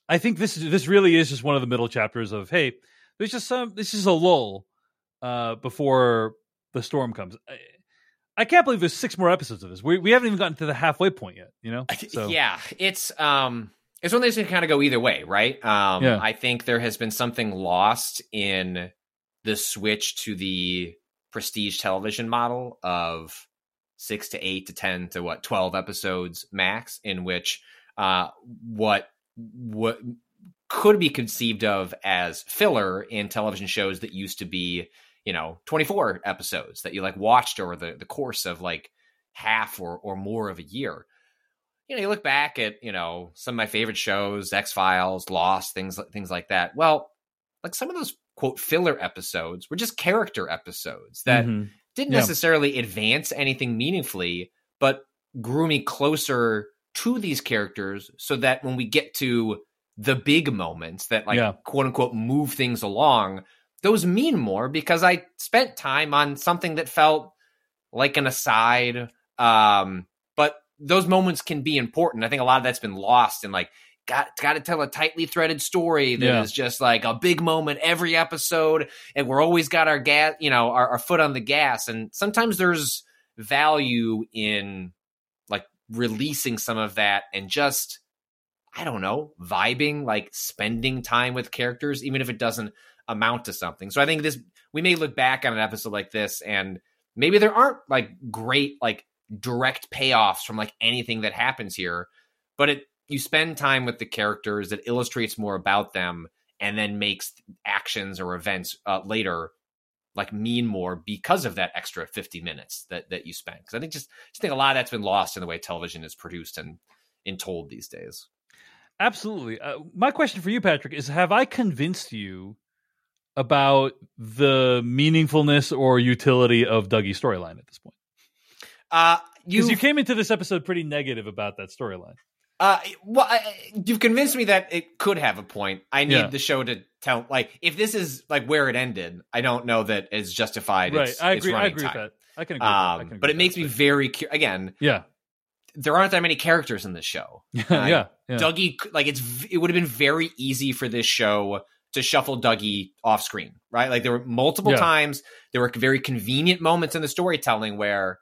I think this this really is just one of the middle chapters of hey, there's just some this is a lull uh before the storm comes. I, I can't believe there's six more episodes of this. We we haven't even gotten to the halfway point yet, you know? So Yeah, it's um it's one of those that can kind of go either way, right? Um Yeah. I think there has been something lost in the switch to the prestige television model of six to eight to ten to what twelve episodes max, in which uh what what could be conceived of as filler in television shows that used to be, you know, 24 episodes that you like watched over the, the course of like half or, or more of a year. You know, you look back at, you know, some of my favorite shows, X Files, Lost, things things like that. Well, like some of those quote filler episodes were just character episodes that Mhm. didn't Yeah. necessarily advance anything meaningfully, but grew me closer to these characters so that when we get to the big moments that like Yeah. quote unquote move things along, those mean more because I spent time on something that felt like an aside. Um, but those moments can be important. I think a lot of that's been lost in like got got to tell a tightly threaded story that is Yeah. just like a big moment every episode, and we're always got our gas, you know, our, our foot on the gas. And sometimes there's value in like releasing some of that and just I don't know, vibing, like spending time with characters, even if it doesn't amount to something. So I think this we may look back on an episode like this and maybe there aren't like great like direct payoffs from like anything that happens here, but it you spend time with the characters that illustrates more about them and then makes actions or events uh, later like mean more because of that extra 50 minutes that that you spent because i think just, just think a lot of that's been lost in the way television is produced and and told these days Absolutely. Uh, my question for you, Patrick, is: Have I convinced you about the meaningfulness or utility of Dougie's storyline at this point? uh Because you you came into this episode pretty negative about that storyline. Uh, well, I, you've convinced me that it could have a point. I need Yeah. the show to tell. Like, if this is like where it ended, I don't know that it's justified. right. its- I agree. I agree with that. I can agree. with that. I Um, can agree but it makes that. me very cu- again. Yeah. There aren't that many characters in this show. Yeah. Yeah. Yeah. Dougie, like it's it would have been very easy for this show to shuffle Dougie off screen, right? Like there were multiple Yeah. times there were very convenient moments in the storytelling where,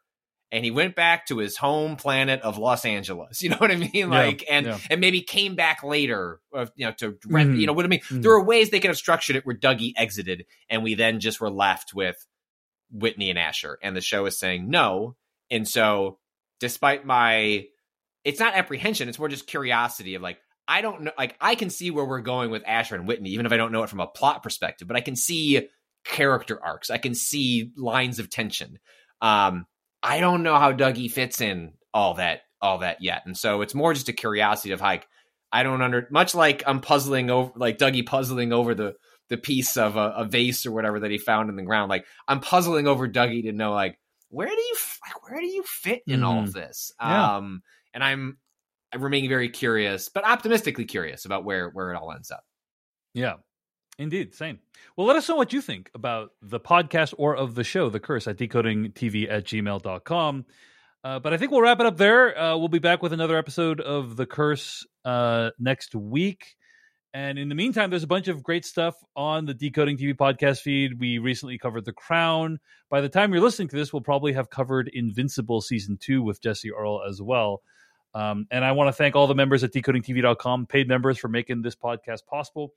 and he went back to his home planet of Los Angeles. You know what I mean? Like, and yeah. and maybe came back later, uh, you know, to rent. Mhm. You know what I mean? Mhm. There are ways they could have structured it where Dougie exited, and we then just were left with Whitney and Asher, and the show is saying no. And so, despite my, it's not apprehension; it's more just curiosity of like, I don't know, like I can see where we're going with Asher and Whitney, even if I don't know it from a plot perspective, but I can see character arcs, I can see lines of tension. Um, I don't know how Dougie fits in all that, all that yet, and so it's more just a curiosity of like, I don't under much like I'm puzzling over, like Dougie puzzling over the the piece of a, a vase or whatever that he found in the ground. Like I'm puzzling over Dougie to know like where do you like where do you fit in all of this? Yeah. Um, and I'm I remain very curious, but optimistically curious about where where it all ends up. Yeah, indeed. Same. Well, let us know what you think about the podcast or of the show, The Curse, at decodingtv at gmail.com. Uh, but I think we'll wrap it up there. Uh, we'll be back with another episode of The Curse uh, next week. And in the meantime, there's a bunch of great stuff on the Decoding TV podcast feed. We recently covered The Crown. By the time you're listening to this, we'll probably have covered Invincible season two with Jesse Earl as well. Um, and I want to thank all the members at decodingtv.com, paid members, for making this podcast possible.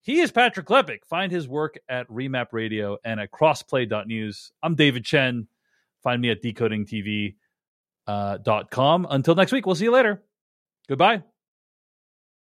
He is Patrick Klepek. Find his work at Remap Radio and at crossplay.news. I'm David Chen. Find me at decodingtv.com. Until next week, we'll see you later. Goodbye.